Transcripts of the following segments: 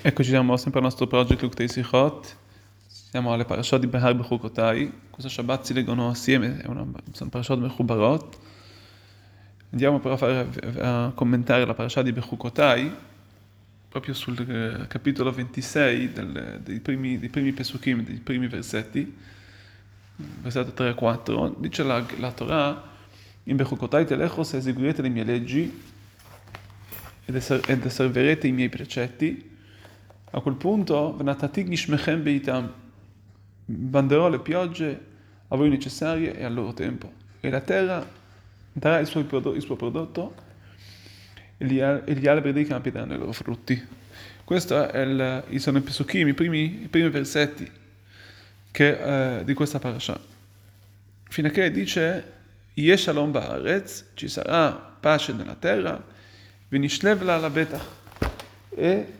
Eccoci, siamo sempre al nostro project Luktei Sichot, siamo alle parashot di Behar Bechukotai, questo Shabbat si leggono assieme, una, sono parashot Bechubarot. Andiamo però a, fare, a commentare la parashot di Bechukotai, proprio sul eh, capitolo 26 del, dei, primi, dei primi Pesukim, dei primi versetti, versetto 3 e 4, dice la, la Torah, in Bechukotai telecho se eseguirete le mie leggi ed osserverete i miei precetti, a quel punto, manderò le piogge a voi necessarie e al loro tempo, e la terra darà il suo, il suo prodotto e gli, alberi dei campi daranno i loro frutti. Questi sono i pesuchim, i primi, i primi versetti che, eh, di questa parasha. Fino a che dice, Yeshalom ba'aretz, ci sarà pace nella terra, venishlevla la betach, e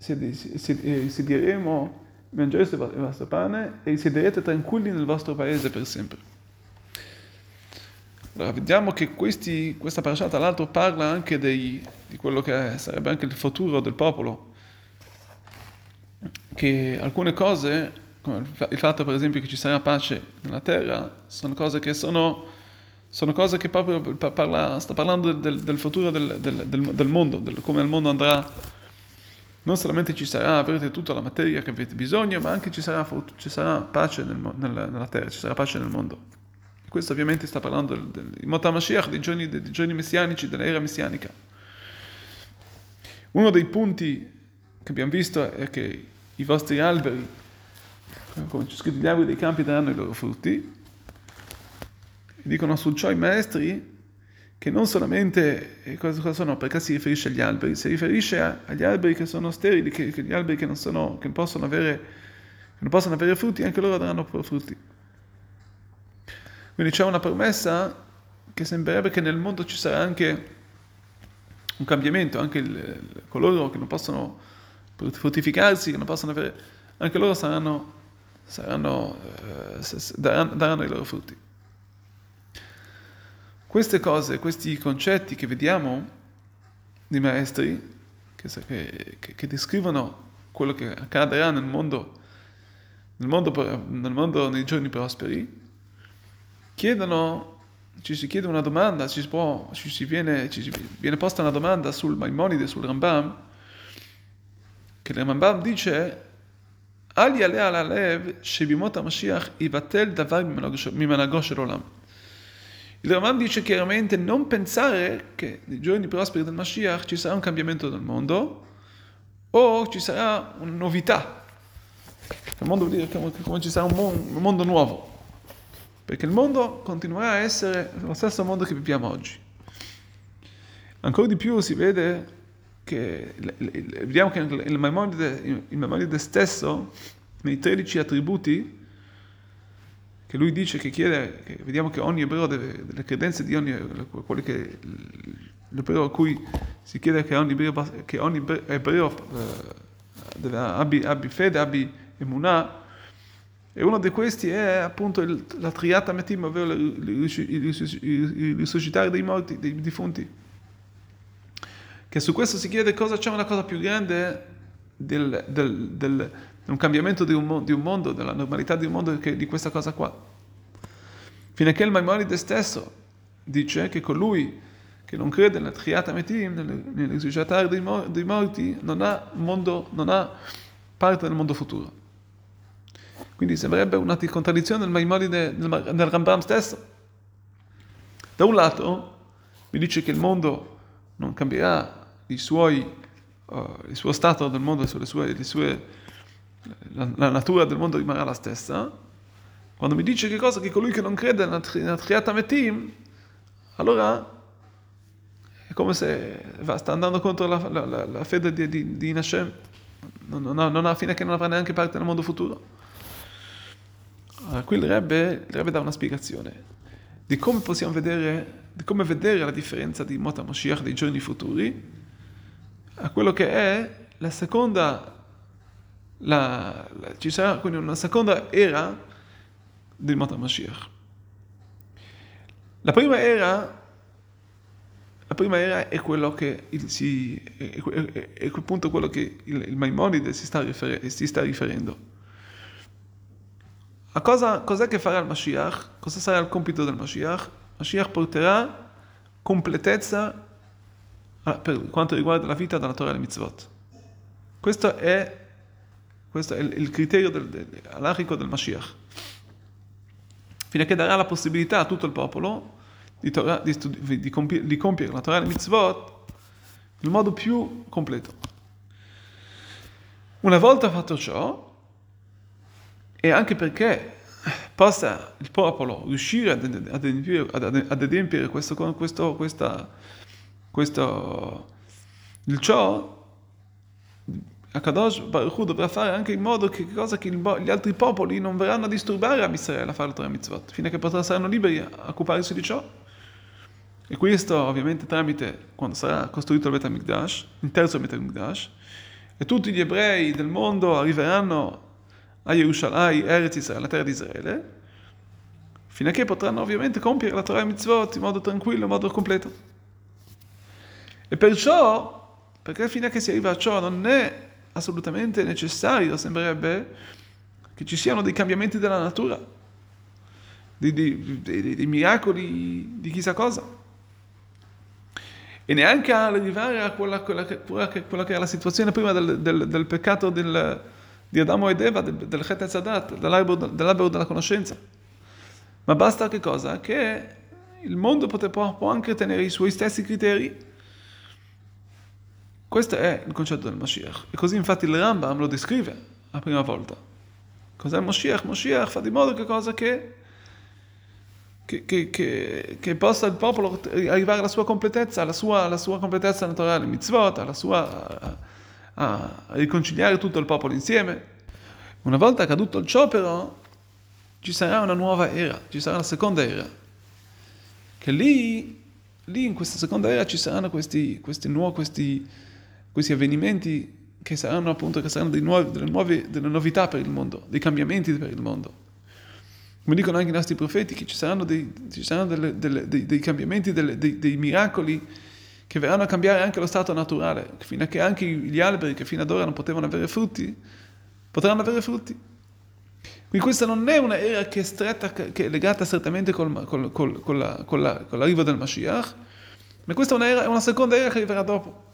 sedieremo, mangerete il vostro pane e siederete tranquilli nel vostro paese per sempre. Allora, vediamo che questi, questa parasha tra l'altro parla anche dei, di quello che sarebbe anche il futuro del popolo, che alcune cose, come il fatto per esempio che ci sarà pace nella terra, sono cose che sono, sono cose che proprio parla, sta parlando del, del futuro del, del, del mondo, come il mondo andrà non solamente ci sarà, avrete tutta la materia che avete bisogno, ma anche ci sarà, ci sarà pace nel, nella, nella, terra, ci sarà pace nel mondo. questo ovviamente sta parlando del, del Mota Mashiach, dei giorni, dei giorni messianici, dell'era messianica. Uno dei punti che abbiamo visto è che i vostri alberi, come c'è scritto, gli alberi dei campi daranno i loro frutti. Dicono sul ciò i maestri che non solamente, eh, cosa sono, perché si riferisce agli alberi, si riferisce agli alberi che sono sterili, che, che gli alberi che non, sono, che, possono avere, che non possono avere frutti, anche loro daranno frutti. Quindi c'è una promessa che sembrerebbe che nel mondo ci sarà anche un cambiamento, anche il, coloro che non possono fruttificarsi, che non possono avere, anche loro saranno, saranno, eh, daranno, daranno i loro frutti. Queste cose, questi concetti che vediamo di maestri che, che, che descrivono quello che accadrà nel mondo, nel mondo, nel mondo nei giorni prosperi, chiedono ci si chiede una domanda, ci, si, può, ci si, viene, ci si viene, posta una domanda sul Maimonide, sul Rambam, che il Rambam dice al yale al alev shebimot Mashiach ivatel davar mimanagosh olam. Il Raman dice chiaramente non pensare che nei giorni prosperi del Mashiach ci sarà un cambiamento del mondo o ci sarà una novità. Il mondo vuol dire come, come ci sarà un mondo, nuovo. Perché il mondo continuerà a essere lo stesso mondo che viviamo oggi. Ancora di più si vede che, vediamo che il Maimonide stesso, nei 13 attributi, che lui dice che chiede, che vediamo che ogni ebreo deve, delle credenze di ogni, quelli che, l'ebreo a cui si chiede che ogni ebreo, che ogni ebreo eh, deve, abbi, abbi fede, abbi emunah, e uno di questi è appunto il, la triata metim, ovvero il risuscitare dei morti, dei defunti. Che su questo si chiede cosa c'è una cosa più grande del, del, del un cambiamento di un, di un, mondo, della normalità di un mondo che di questa cosa qua. Fino a che il Maimonide stesso dice che colui che non crede nella Triata Metim, nel risuscitare dei, dei morti, non ha, mondo, non ha parte del mondo futuro. Quindi sembrerebbe una contraddizione del Maimonide, del, del Rambam stesso. Da un lato mi dice che il mondo non cambierà suoi, uh, il suo stato del mondo, le sue, le sue la, la, natura del mondo rimarrà la stessa, quando mi dice che cosa? Che colui che non crede nella, Triata Metim, allora è come se va, sta andando contro la, la, la fede di, di, di Hashem, non, non, ha, non ha fine che non avrà neanche parte nel mondo futuro. Allora, qui il Rebbe, il Rebbe dà una spiegazione di come possiamo vedere, di come vedere la differenza di Mota Moshiach dei giorni futuri a quello che è la seconda la, la, ci sarà quindi una seconda era del Mata Mashiach. La prima era la prima era è quello che il, si, è, è, è appunto quello che il, il Maimonide si sta, rifer, si sta riferendo. A cosa, cos'è che farà il Mashiach? Cosa sarà il compito del Mashiach? Il Mashiach porterà completezza per quanto riguarda la vita della Torah e le mitzvot. Questo è, questo è il, criterio del, del, alachico del Mashiach. Fino a che darà la possibilità a tutto il popolo di, Torah, di, studi- di, compi- di compiere la Torah e le mitzvot nel modo più completo. Una volta fatto ciò, e anche perché possa il popolo riuscire ad adempiere, ad adempiere questo, questo, questa, questo, il ciò, Akadosh Baruch Hu dovrà fare anche in modo che, che gli altri popoli non verranno a disturbare a Israele a fare Torah Mitzvot, fino a che potranno, saranno liberi a occuparsi di ciò. E questo ovviamente tramite, quando sarà costruito il Bet HaMikdash, il terzo Bet HaMikdash, e tutti gli ebrei del mondo arriveranno a Yerushalayim, Eretz Israele, la terra di Israele, fino a che potranno ovviamente compiere la Torah Mitzvot in modo tranquillo, in modo completo. E perciò, perché fino a che si arriva a ciò non è assolutamente necessario, sembrerebbe, che ci siano dei cambiamenti della natura, dei, dei, dei, dei miracoli di chissà cosa e neanche arrivare a quella, quella, che, quella, che, era la situazione prima del, del, del peccato del, di Adamo ed Eva, del, del Chet Zadat, dell'albero, dell'albero, della conoscenza. Ma basta che cosa? Che il mondo può, può anche tenere i suoi stessi criteri. Questo è il concetto del Mashiach. E così infatti il Rambam lo descrive la prima volta. Cos'è il Moshiach? Moshiach fa di modo che cosa che che, che, che, che, possa il popolo arrivare alla sua completezza, alla sua, alla sua completezza naturale, mitzvot, alla sua, a, a, riconciliare tutto il popolo insieme. Una volta accaduto ciò però, ci sarà una nuova era, ci sarà la seconda era, che lì, lì in questa seconda era ci saranno questi, questi, nuovi, questi, questi avvenimenti che saranno appunto che saranno nuovi, delle, nuove, delle novità per il mondo, dei cambiamenti per il mondo come dicono anche i nostri profeti, che ci saranno dei, ci saranno delle, delle, dei, dei cambiamenti, dei, dei, miracoli che verranno a cambiare anche lo stato naturale, fino a che anche gli alberi che fino ad ora non potevano avere frutti, potranno avere frutti. Quindi questa non è una era che è, stretta, che è legata strettamente col, col, col, con, la, con, la, con, l'arrivo del Mashiach, ma questa è una, è una seconda era che arriverà dopo.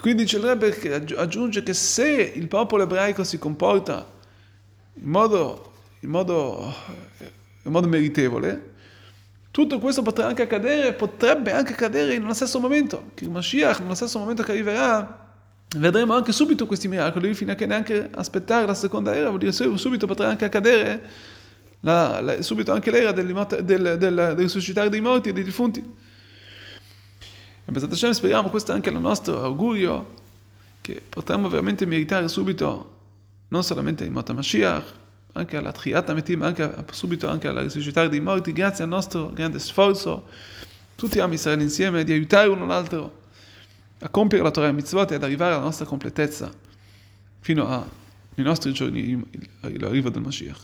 Quindi dice il Rebbe che aggiunge che se il popolo ebraico si comporta in modo in modo, in modo meritevole, tutto questo potrà anche accadere, potrebbe anche accadere in uno stesso momento, che il Mashiach, nello stesso momento che arriverà, vedremo anche subito questi miracoli, fino a che neanche aspettare la seconda era, vuol dire subito potrà anche accadere la, la, subito anche l'era del, del, del, risuscitare dei morti e dei defunti. E per Hashem speriamo, questo è anche il nostro augurio, che potremo veramente meritare subito, non solamente il Mata Mashiach, anche alla Triata Metim, anche subito anche alla risuscitare dei morti, grazie al nostro grande sforzo, tutti a Israele insieme, di aiutare uno l'altro a compiere la Torah e Mitzvot e ad arrivare alla nostra completezza fino ai nostri giorni, l'arrivo del Mashiach.